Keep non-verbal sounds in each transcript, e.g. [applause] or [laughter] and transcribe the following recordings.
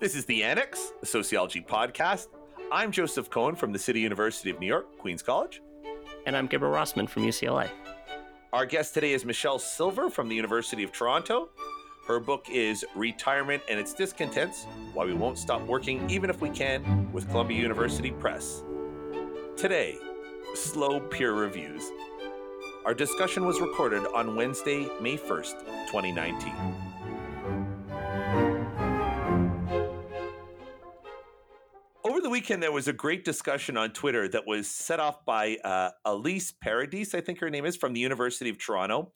This is The Annex, a sociology podcast. I'm Joseph Cohen from the City University of New York, Queens College. And I'm Gabriel Rossman from UCLA. Our guest today is Michelle Silver from the University of Toronto. Her book is Retirement and Its Discontents Why We Won't Stop Working Even If We Can with Columbia University Press. Today, slow peer reviews. Our discussion was recorded on Wednesday, May 1st, 2019. Over the weekend, there was a great discussion on Twitter that was set off by uh, Elise Paradis, I think her name is, from the University of Toronto.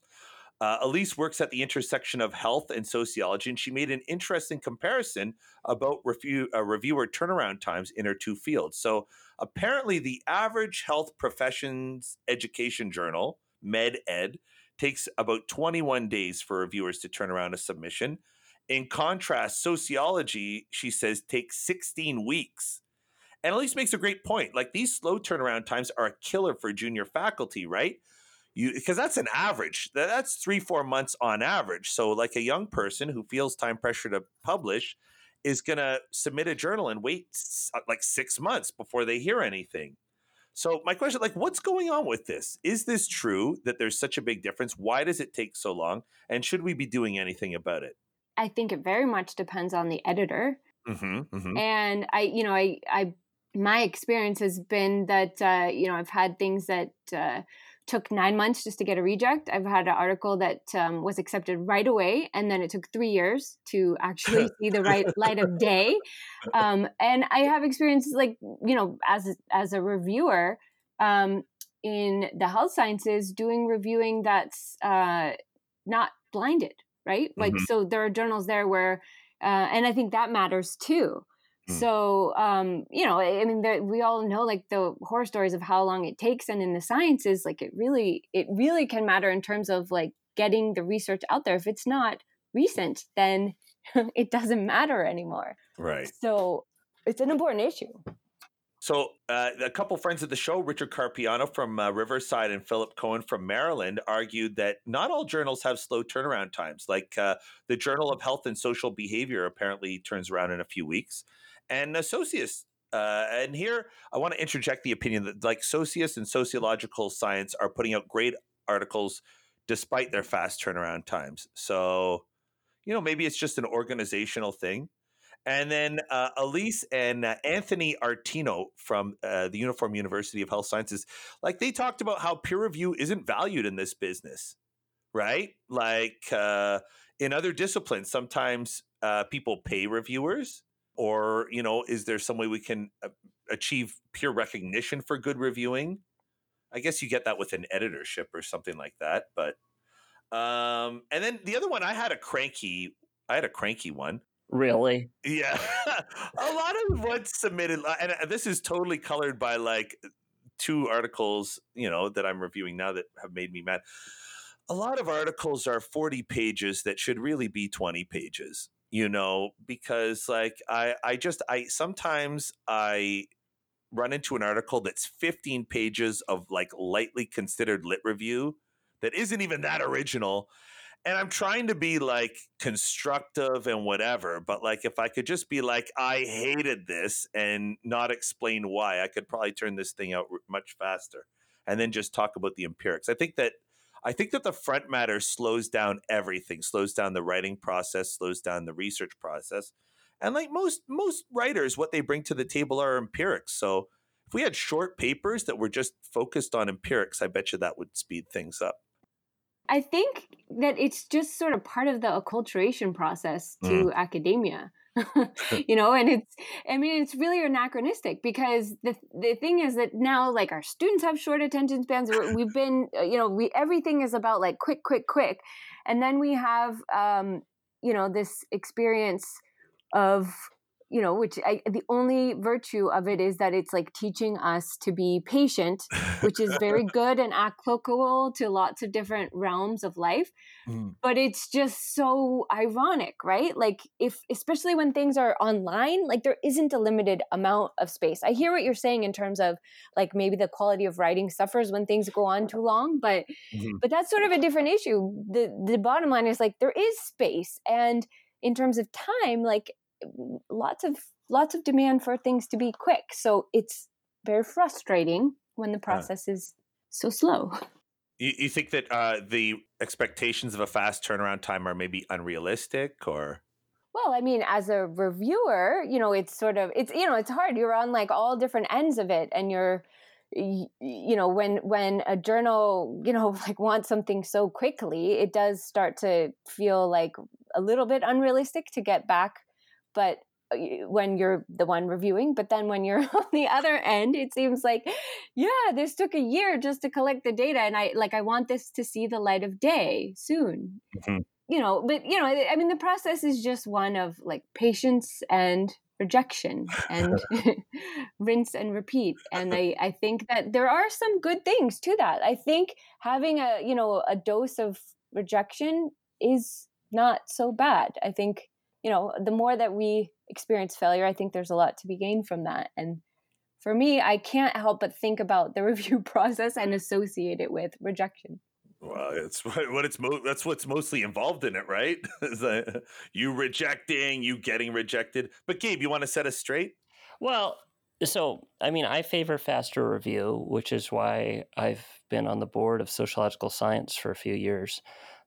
Uh, Elise works at the intersection of health and sociology, and she made an interesting comparison about review, uh, reviewer turnaround times in her two fields. So, apparently, the average health professions education journal, MedEd, takes about 21 days for reviewers to turn around a submission. In contrast, sociology, she says, takes 16 weeks. And Elise makes a great point. Like these slow turnaround times are a killer for junior faculty, right? You because that's an average. That's three, four months on average. So, like a young person who feels time pressure to publish is to submit a journal and wait like six months before they hear anything. So, my question, like, what's going on with this? Is this true that there's such a big difference? Why does it take so long? And should we be doing anything about it? I think it very much depends on the editor. Mm-hmm, mm-hmm. And I, you know, I, I, my experience has been that, uh, you know, I've had things that uh, took nine months just to get a reject. I've had an article that um, was accepted right away, and then it took three years to actually [laughs] see the right light of day. Um, and I have experiences like, you know, as as a reviewer um, in the health sciences, doing reviewing that's uh, not blinded right? Like, mm-hmm. so there are journals there where, uh, and I think that matters too. Mm. So, um, you know, I mean, there, we all know like the horror stories of how long it takes, and in the sciences, like it really, it really can matter in terms of like getting the research out there. If it's not recent, then [laughs] it doesn't matter anymore. Right. So it's an important issue. So, uh, a couple friends of the show, Richard Carpiano from uh, Riverside and Philip Cohen from Maryland, argued that not all journals have slow turnaround times. Like uh, the Journal of Health and Social Behavior apparently turns around in a few weeks, and Socius. Uh, and here, I want to interject the opinion that like Socius and sociological science are putting out great articles despite their fast turnaround times. So, you know, maybe it's just an organizational thing. And then uh, Elise and uh, Anthony Artino from uh, the Uniform University of Health Sciences, like they talked about how peer review isn't valued in this business, right? Like uh, in other disciplines, sometimes uh, people pay reviewers, or you know, is there some way we can uh, achieve peer recognition for good reviewing? I guess you get that with an editorship or something like that, but um, and then the other one, I had a cranky, I had a cranky one Really? Yeah. [laughs] a lot of what's submitted, and uh, this is totally colored by like two articles, you know, that I'm reviewing now that have made me mad. A lot of articles are 40 pages that should really be 20 pages, you know, because like I, I just, I sometimes I run into an article that's 15 pages of like lightly considered lit review that isn't even that original and I'm trying to be like constructive and whatever, but like if I could just be like, I hated this and not explain why, I could probably turn this thing out much faster and then just talk about the empirics. I think that I think that the front matter slows down everything, slows down the writing process, slows down the research process. And like most most writers, what they bring to the table are empirics. So if we had short papers that were just focused on empirics, I bet you that would speed things up. I think that it's just sort of part of the acculturation process to mm. academia. [laughs] you know, and it's I mean it's really anachronistic because the the thing is that now like our students have short attention spans. We've been uh, you know we everything is about like quick, quick, quick, and then we have um, you know this experience of you know, which I, the only virtue of it is that it's like teaching us to be patient, which is very [laughs] good and applicable to lots of different realms of life. Mm. But it's just so ironic, right? Like, if, especially when things are online, like there isn't a limited amount of space. I hear what you're saying in terms of like maybe the quality of writing suffers when things go on too long, but, mm-hmm. but that's sort of a different issue. The, the bottom line is like there is space. And in terms of time, like lots of lots of demand for things to be quick. So it's very frustrating when the process uh, is so slow. [laughs] You, you think that uh, the expectations of a fast turnaround time are maybe unrealistic, or? Well, I mean, as a reviewer, you know, it's sort of it's you know it's hard. You're on like all different ends of it, and you're you know when when a journal you know [laughs] like wants something so quickly it does start to feel like a little bit unrealistic to get back but uh, when you're the one reviewing but then when you're [laughs] on the other end it seems like yeah this took a year just to collect the data and i like i want this to see the light of day soon. Mm-hmm. you know but you know i mean the process is just one of like patience and rejection [laughs] and [laughs] rinse and repeat and I, I think that there are some good things to that. I think having a you know a dose of rejection is not so bad. I think you know, the more that we experience failure, I think there's a lot to be gained from that. And for me, I can't help but think about the [laughs] review process and associate it with rejection. Well, it's [laughs] what it's mo- that's what's mostly involved in it, right? [laughs] you rejecting, you getting rejected. But Gabe, you want to set us straight? Well, so I mean, I favor faster review, which is why I've been on the board of sociological science for a few years,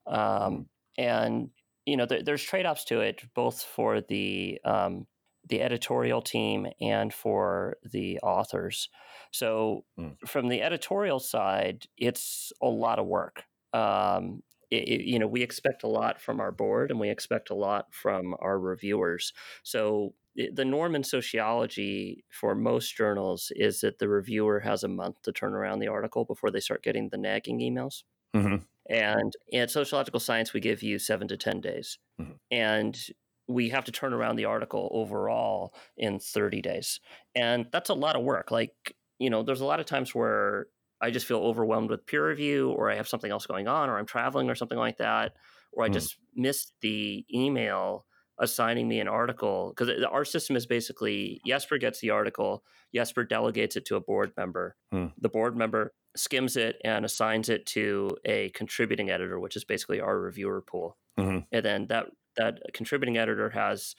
um, and you know, there, there's trade offs to it, both for the um, the editorial team and for the authors. So, mm. from the editorial side, it's a lot of work. Um, it, it, you know, we expect a lot from our board, and we expect a lot from our reviewers. So, it, the norm in sociology for most journals is that the reviewer has a month to turn around the article before they start getting the nagging emails. Mm-hmm. And in sociological science, we give you seven to 10 days. Mm-hmm. And we have to turn around the article overall in 30 days. And that's a lot of work. Like, you know, there's a lot of times where I just feel overwhelmed with peer review, or I have something else going on, or I'm traveling, or something like that, or I mm. just missed the email assigning me an article because our system is basically Jesper gets the article, Jesper delegates it to a board member. Hmm. The board member skims it and assigns it to a contributing editor, which is basically our reviewer pool. Mm-hmm. And then that that contributing editor has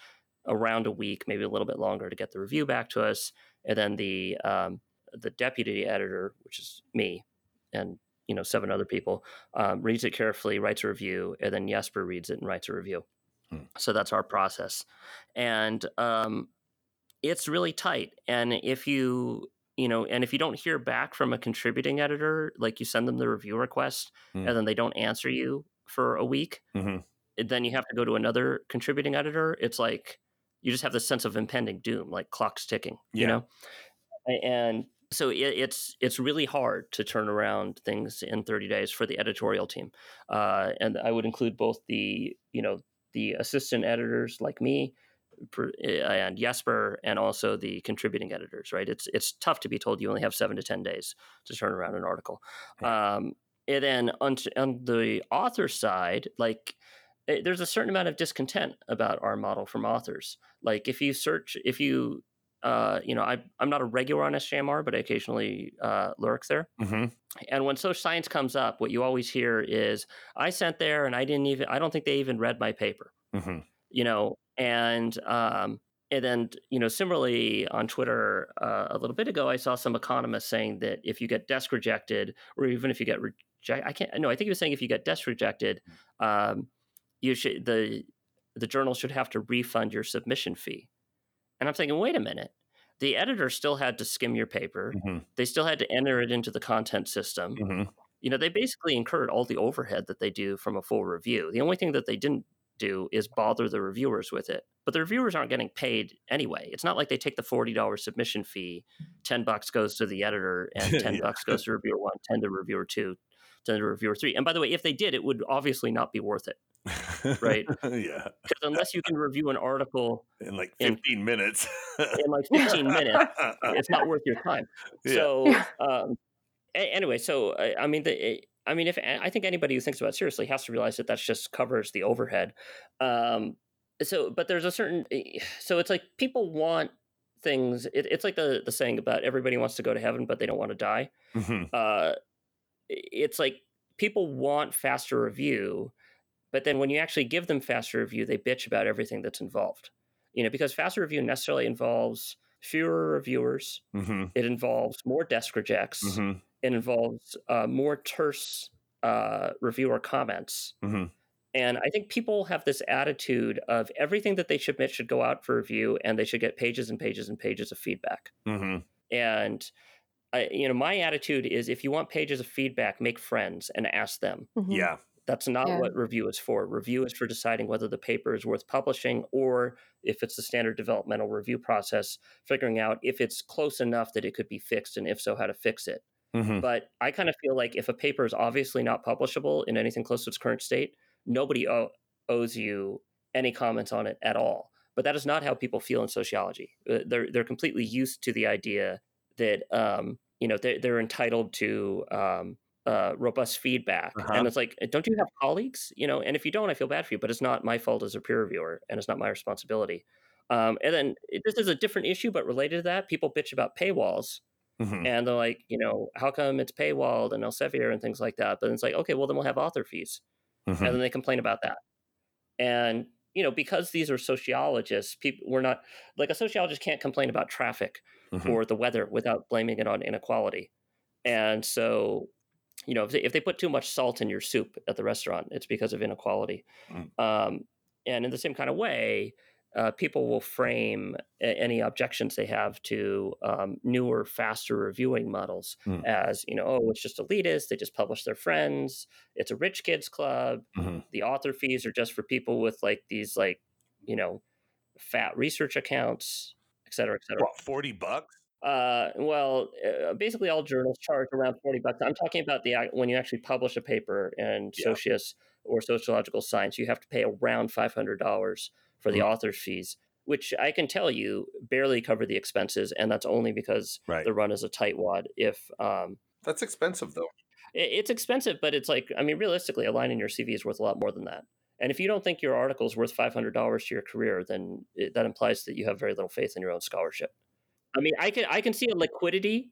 around a week, maybe a little bit longer, to get the review back to us. And then the um, the deputy editor, which is me, and you know seven other people, um, reads it carefully, writes a review, and then Jesper reads it and writes a review. Hmm. So that's our process, and um, it's really tight. And if you you know, and if you don't hear back from a contributing editor, like you send them the review request mm. and then they don't answer you for a week, mm-hmm. then you have to go to another contributing editor. It's like you just have this sense of impending doom, like clock's ticking, yeah. you know? And so it, it's it's really hard to turn around things in 30 days for the editorial team, uh, and I would include both the you know the assistant editors like me, and Jesper and also the contributing editors, right? It's it's tough to be told you only have seven to ten days to turn around an article. Um, and then on, on the author side, like eh, there's a certain amount of discontent about our model from authors. Like if you search, if you uh, you know, I, I'm not a regular on SJMR, but I occasionally uh, lurk there. Mm-hmm. And when social science comes up, what you always hear is, "I sent there, and I didn't even. I don't think they even read my paper." Mm-hmm. You know, and um, and then you know similarly on Twitter uh, a little bit ago, I saw some economists saying that if you get desk rejected, or even if you get rejected, I can't. No, I think he was saying if you get desk rejected, um, you should the the journal should have to refund your submission fee. And I'm thinking, wait a minute. The editor still had to skim your paper. Mm-hmm. They still had to enter it into the content system. Mm-hmm. You know, they basically incurred all the overhead that they do from a full review. The only thing that they didn't do is bother the reviewers with it. But the reviewers aren't getting paid anyway. It's not like they take the forty dollars submission fee, ten bucks goes to the editor, [laughs] and ten yeah. bucks goes to reviewer one, ten to reviewer two, ten to reviewer three. And by the way, if they did, it would obviously not be worth it. right? [laughs] yeah. Because unless you can review an article in like 15 in, minutes, in like 15 minutes, it's not worth your time. [laughs] Yeah. So, um, anyway, so I mean, the, I mean, if I think anybody who thinks about it seriously has to realize that that just covers the overhead. Um, so, but there's a certain, eh, so it's like people want things. It, it's like the the saying about everybody wants to go to heaven, but they don't want to die. Mm-hmm. Uh, it's like people want faster review, but then when you actually give them faster review, they bitch about everything that's involved. You know, because faster review necessarily involves fewer reviewers. Mm-hmm. It involves more desk rejects. Mm-hmm. It involves uh, more terse uh, reviewer comments. Mm-hmm. And I think people have this attitude of everything that they submit should go out for review, and they should get pages and pages and pages of feedback. Mm-hmm. And I, you know, my attitude is if you want pages of feedback, make friends and ask them. Mm-hmm. Yeah. That's not yeah. what review is for. Review is for deciding whether the paper is worth publishing or if it's the standard developmental review process, figuring out if it's close enough that it could be fixed and if so, how to fix it. Mm-hmm. But I kind of feel like if a paper is obviously not publishable in anything close to its current state, nobody o- owes you any comments on it at all. But that is not how people feel in sociology. Uh, they're they're completely used to the idea that um, you know they're, they're entitled to um, uh, robust feedback, uh-huh. and it's like, don't you have colleagues? You know, and if you don't, I feel bad for you. But it's not my fault as a peer reviewer, and it's not my responsibility. Um, and then this is a different issue, but related to that, people bitch about paywalls. Mm-hmm. And they're like, you know, how come it's paywalled and Elsevier and things like that? But it's like, okay, well, then we'll have author fees. Mm-hmm. And then they complain about that. And, you know, because these are sociologists, people we're not like a sociologist can't complain about traffic mm-hmm. or the weather without blaming it on inequality. And so, you know, if they, if they put too much salt in your soup at the restaurant, it's because of inequality. Mm. Um, and in the same kind of way, uh, people will frame a- any objections they have to um, newer, faster reviewing models mm. as, you know, oh, it's just elitist. They just publish their friends. It's a rich kids club. Mm-hmm. The author fees are just for people with like these, like, you know, fat research accounts, et cetera, et cetera. What, 40 bucks? Uh, well, uh, basically all journals charge around 40 bucks. I'm talking about the when you actually publish a paper in yeah. Socius or sociological science, you have to pay around $500 for the mm-hmm. author's fees, which I can tell you barely cover the expenses, and that's only because right. the run is a tight wad. If um, that's expensive, though, it's expensive, but it's like I mean, realistically, a line in your CV is worth a lot more than that. And if you don't think your article is worth five hundred dollars to your career, then it, that implies that you have very little faith in your own scholarship. I mean, I can I can see a liquidity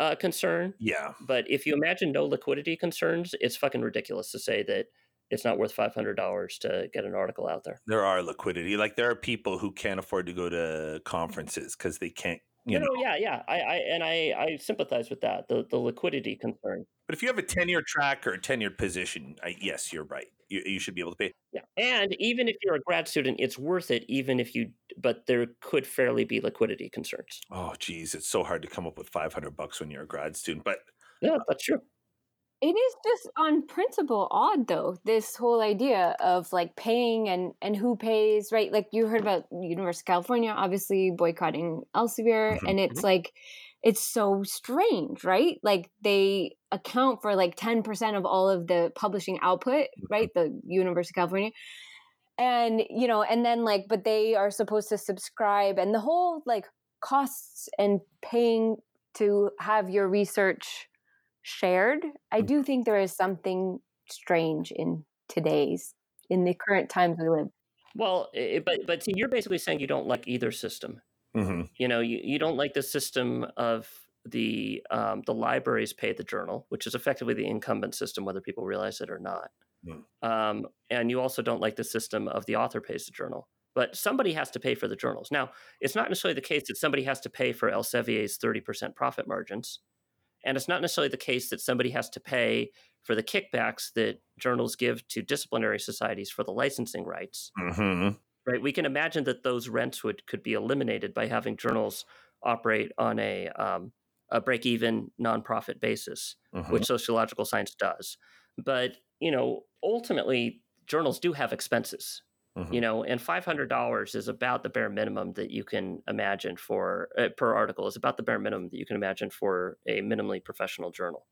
uh, concern. Yeah. But if you imagine no liquidity concerns, it's fucking ridiculous to say that it's not worth five hundred dollars to get an article out there. There are liquidity. Like there are people who can't afford to go to mm-hmm. conferences because they can't. You no, know. yeah, yeah. I, I and I, I sympathize with that. The the liquidity concern. But if you have a ten-year track or a ten-year position, I, yes, you're right. You, you should be able to pay. Yeah, and even if you're a grad student, it's worth it. Even if you, but there could fairly be liquidity concerns. Oh, geez, it's so hard to come up with five hundred bucks when you're a grad student. But yeah, that's true. It is just on principle odd though, this whole idea of like paying and and who pays, right? Like you heard about University of California obviously boycotting Elsevier mm-hmm. and it's mm-hmm. like it's so strange, right? Like they account for like 10% of all of the publishing output, mm-hmm. right? The University of California. And you know, and then like but they are supposed to subscribe and the whole like costs and paying to have your research shared, I mm. do think there is something strange in today's in the current times we live. Well, it, but but see, you're basically saying you don't like either system. Mm-hmm. You know, you, you don't like the system of the um, the libraries pay the journal, which is effectively the incumbent system, whether people realize it or not. Mm. Um, and you also don't like the system of the author pays the journal. But somebody has to pay for the journals. Now, it's not necessarily the case that somebody has to pay for Elsevier's 30% profit margins. And it's not necessarily the case that somebody has to pay for the kickbacks that journals give to disciplinary societies for the licensing rights. Mm-hmm. Right? We can imagine that those rents would could be eliminated by having journals operate on a um, a break even nonprofit basis, mm-hmm. which sociological science does. But you know, ultimately, journals do have expenses. Mm-hmm. You know, and five hundred dollars is about the bare minimum that you can imagine for uh, per article is about the bare minimum that you can imagine for a minimally professional journal.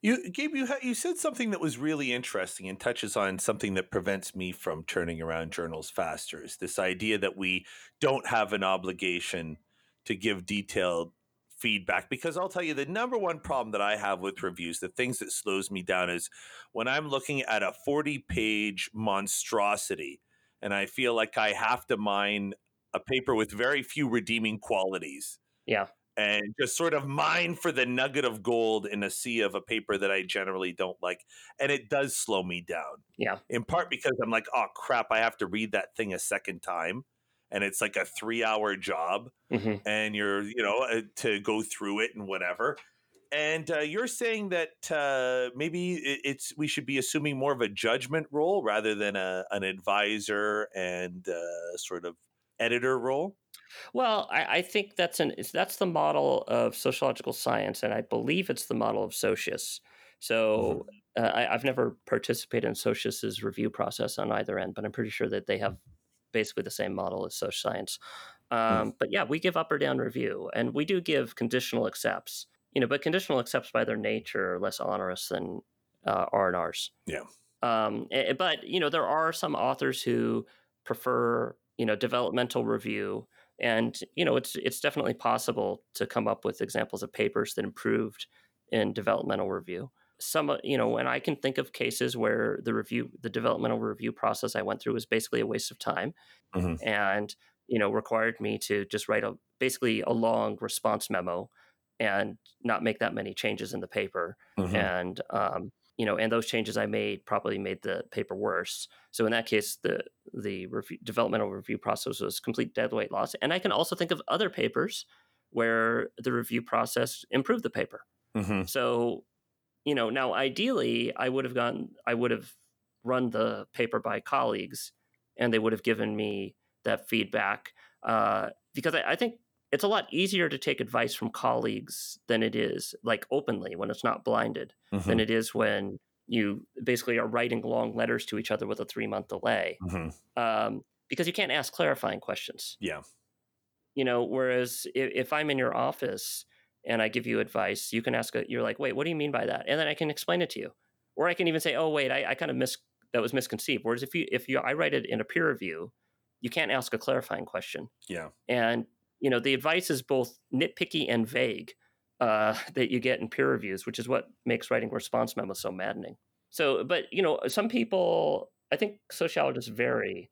You, Gabe, you, ha- you said something that was really interesting and touches on something that prevents me from turning around journals faster. Is this idea that we don't have an obligation to give detailed feedback? Because I'll tell you, the number one problem that I have with reviews, the things that slows me down, is when I'm looking at a 40 page monstrosity and I feel like I have to mine a paper with very few redeeming qualities. Yeah and just sort of mine for the nugget of gold in a sea of a paper that I generally don't like. And it does slow me down. Yeah. In part because I'm like, oh crap, I have to read that thing a second time. And it's like a three hour job. Mm-hmm. And you're, you know, uh, to go through it and whatever. And uh, you're saying that uh, maybe it's we should be assuming more of a judgment role rather than a, an advisor and uh, sort of editor role. Well, I, I, think that's an that's the model of sociological science, and I believe it's the model of Socius. So mm-hmm. uh, I, have never participated in Socius's review process on either end, but I'm pretty sure that they have basically the same model as social science. Um, mm-hmm. But yeah, we give up or down review, and we do give conditional accepts. You know, but conditional accepts by their nature are less onerous than uh, R and R's. Yeah. Um, but you know, there are some authors who prefer you know developmental review and you know, it's it's definitely possible to come up with examples of papers that improved in developmental review. Some, you know, and I can think of cases where the review, the developmental review process I went through was basically a waste of time, mm-hmm. and you know, required me to just write a basically a long response memo and not make that many changes in the paper. Mm-hmm. And um, you know, and those changes I made probably made the paper worse. So in that case, the the review, developmental review process was complete deadweight loss. And I can also think of other papers where the review process improved the paper. Mm-hmm. So, you know, now ideally, I would have gone, I would have run the paper by colleagues, and they would have given me that feedback uh, because I, I think it's a lot easier to take advice from colleagues than it is like openly when it's not blinded mm-hmm. than it is when you basically are writing long letters to each other with a three month delay mm-hmm. um, because you can't ask clarifying questions. Yeah. You know whereas if, if, i'm in your office and i give you advice you can ask a, you're like wait what do you mean by that? And then i can explain it to you. Or i can even say oh wait i, I kind of mis that was misconceived. Whereas if you if you i write it in a peer review you can't ask a clarifying question. Yeah. And you know the advice is both nitpicky and vague uh, that you get in peer reviews, which is what makes writing response memos so maddening. So, but you know, some people, I think sociologists vary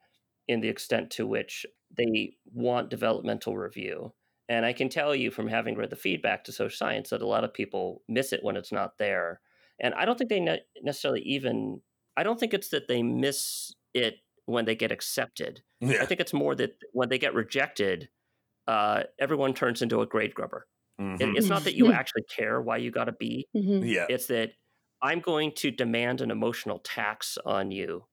in the extent to which they want developmental review. And I can tell you from having read the feedback to social science that a lot of people miss it when it's not there. And I don't think they ne- necessarily even, I don't think it's that they miss it when they get accepted. Yeah. I think it's more that when they get rejected, uh, everyone turns into a grade grubber. Mm-hmm. it's not that you actually care why you got a B. Mm-hmm. Yeah. It's that I'm going to demand an emotional tax on you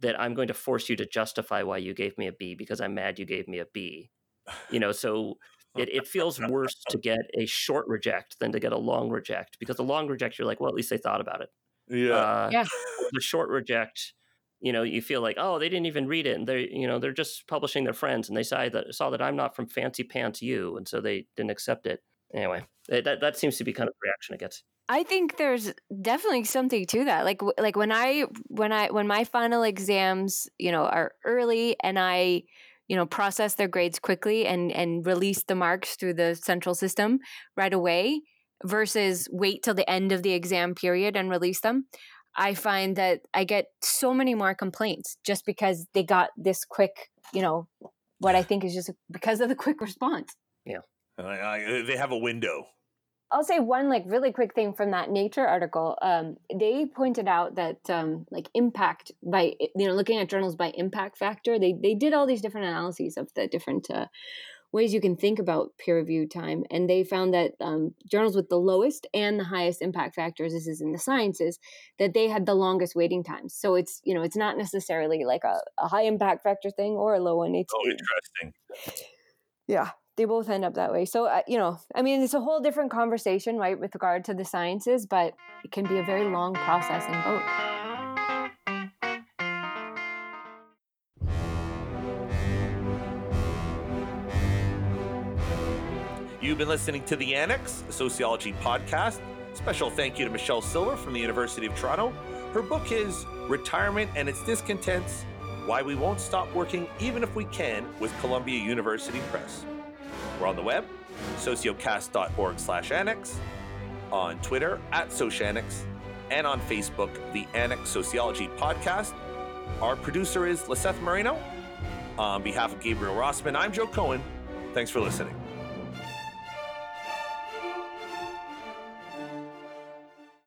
that I'm going to force you to justify why you gave me a B because I'm mad you gave me a B. You know, so it, it feels worse to [laughs] get a short reject than to get a long reject because the long reject, you're like, well, at least they thought about it. Yeah. Uh, yeah. The short reject, you know you feel like oh they didn't even read it and they you know they're just publishing their friends and they saw that saw that i'm not from fancy pants you and so they didn't accept it anyway eh, that that seems to be kind of the reaction it gets I think there's definitely something to that. Like like when I when I when my final exams, you know, are early and I, you know, process their grades quickly and and release the marks through the central system right away versus wait till the end of the exam period and release them. I find that I get so many more complaints just because they got this quick, you know, what I think is just because of the quick response. Yeah. I, I, they have a window. I'll say one like really quick thing from that Nature article. Um, they pointed out that um, like impact by you know looking at journals by impact factor. They they did all these different analyses of the different uh, ways you can think about peer review time. And they found that um, journals with the lowest and the highest impact factors, this is in the sciences, that they had the longest waiting times. So it's, you know, it's not necessarily like a, a high impact factor thing or a low one. It's, oh, interesting. Yeah, they both end up that way. So, uh, you know, I mean, it's a whole different conversation, right, with regard to the sciences, but it can be a very long process in both. You've been listening to The Annex, a sociology podcast Special thank you to Michelle Silver from the University of Toronto. Her book is Retirement and Its Discontents Why We Won't Stop Working Even If We Can with Columbia University Press. We're on the web, sociocast.org slash annex, on Twitter at Sociannex, and on Facebook, the Annex Sociology Podcast. Our producer is Liseth Moreno. On behalf of Gabriel Rossman, I'm Joe Cohen. Thanks for listening.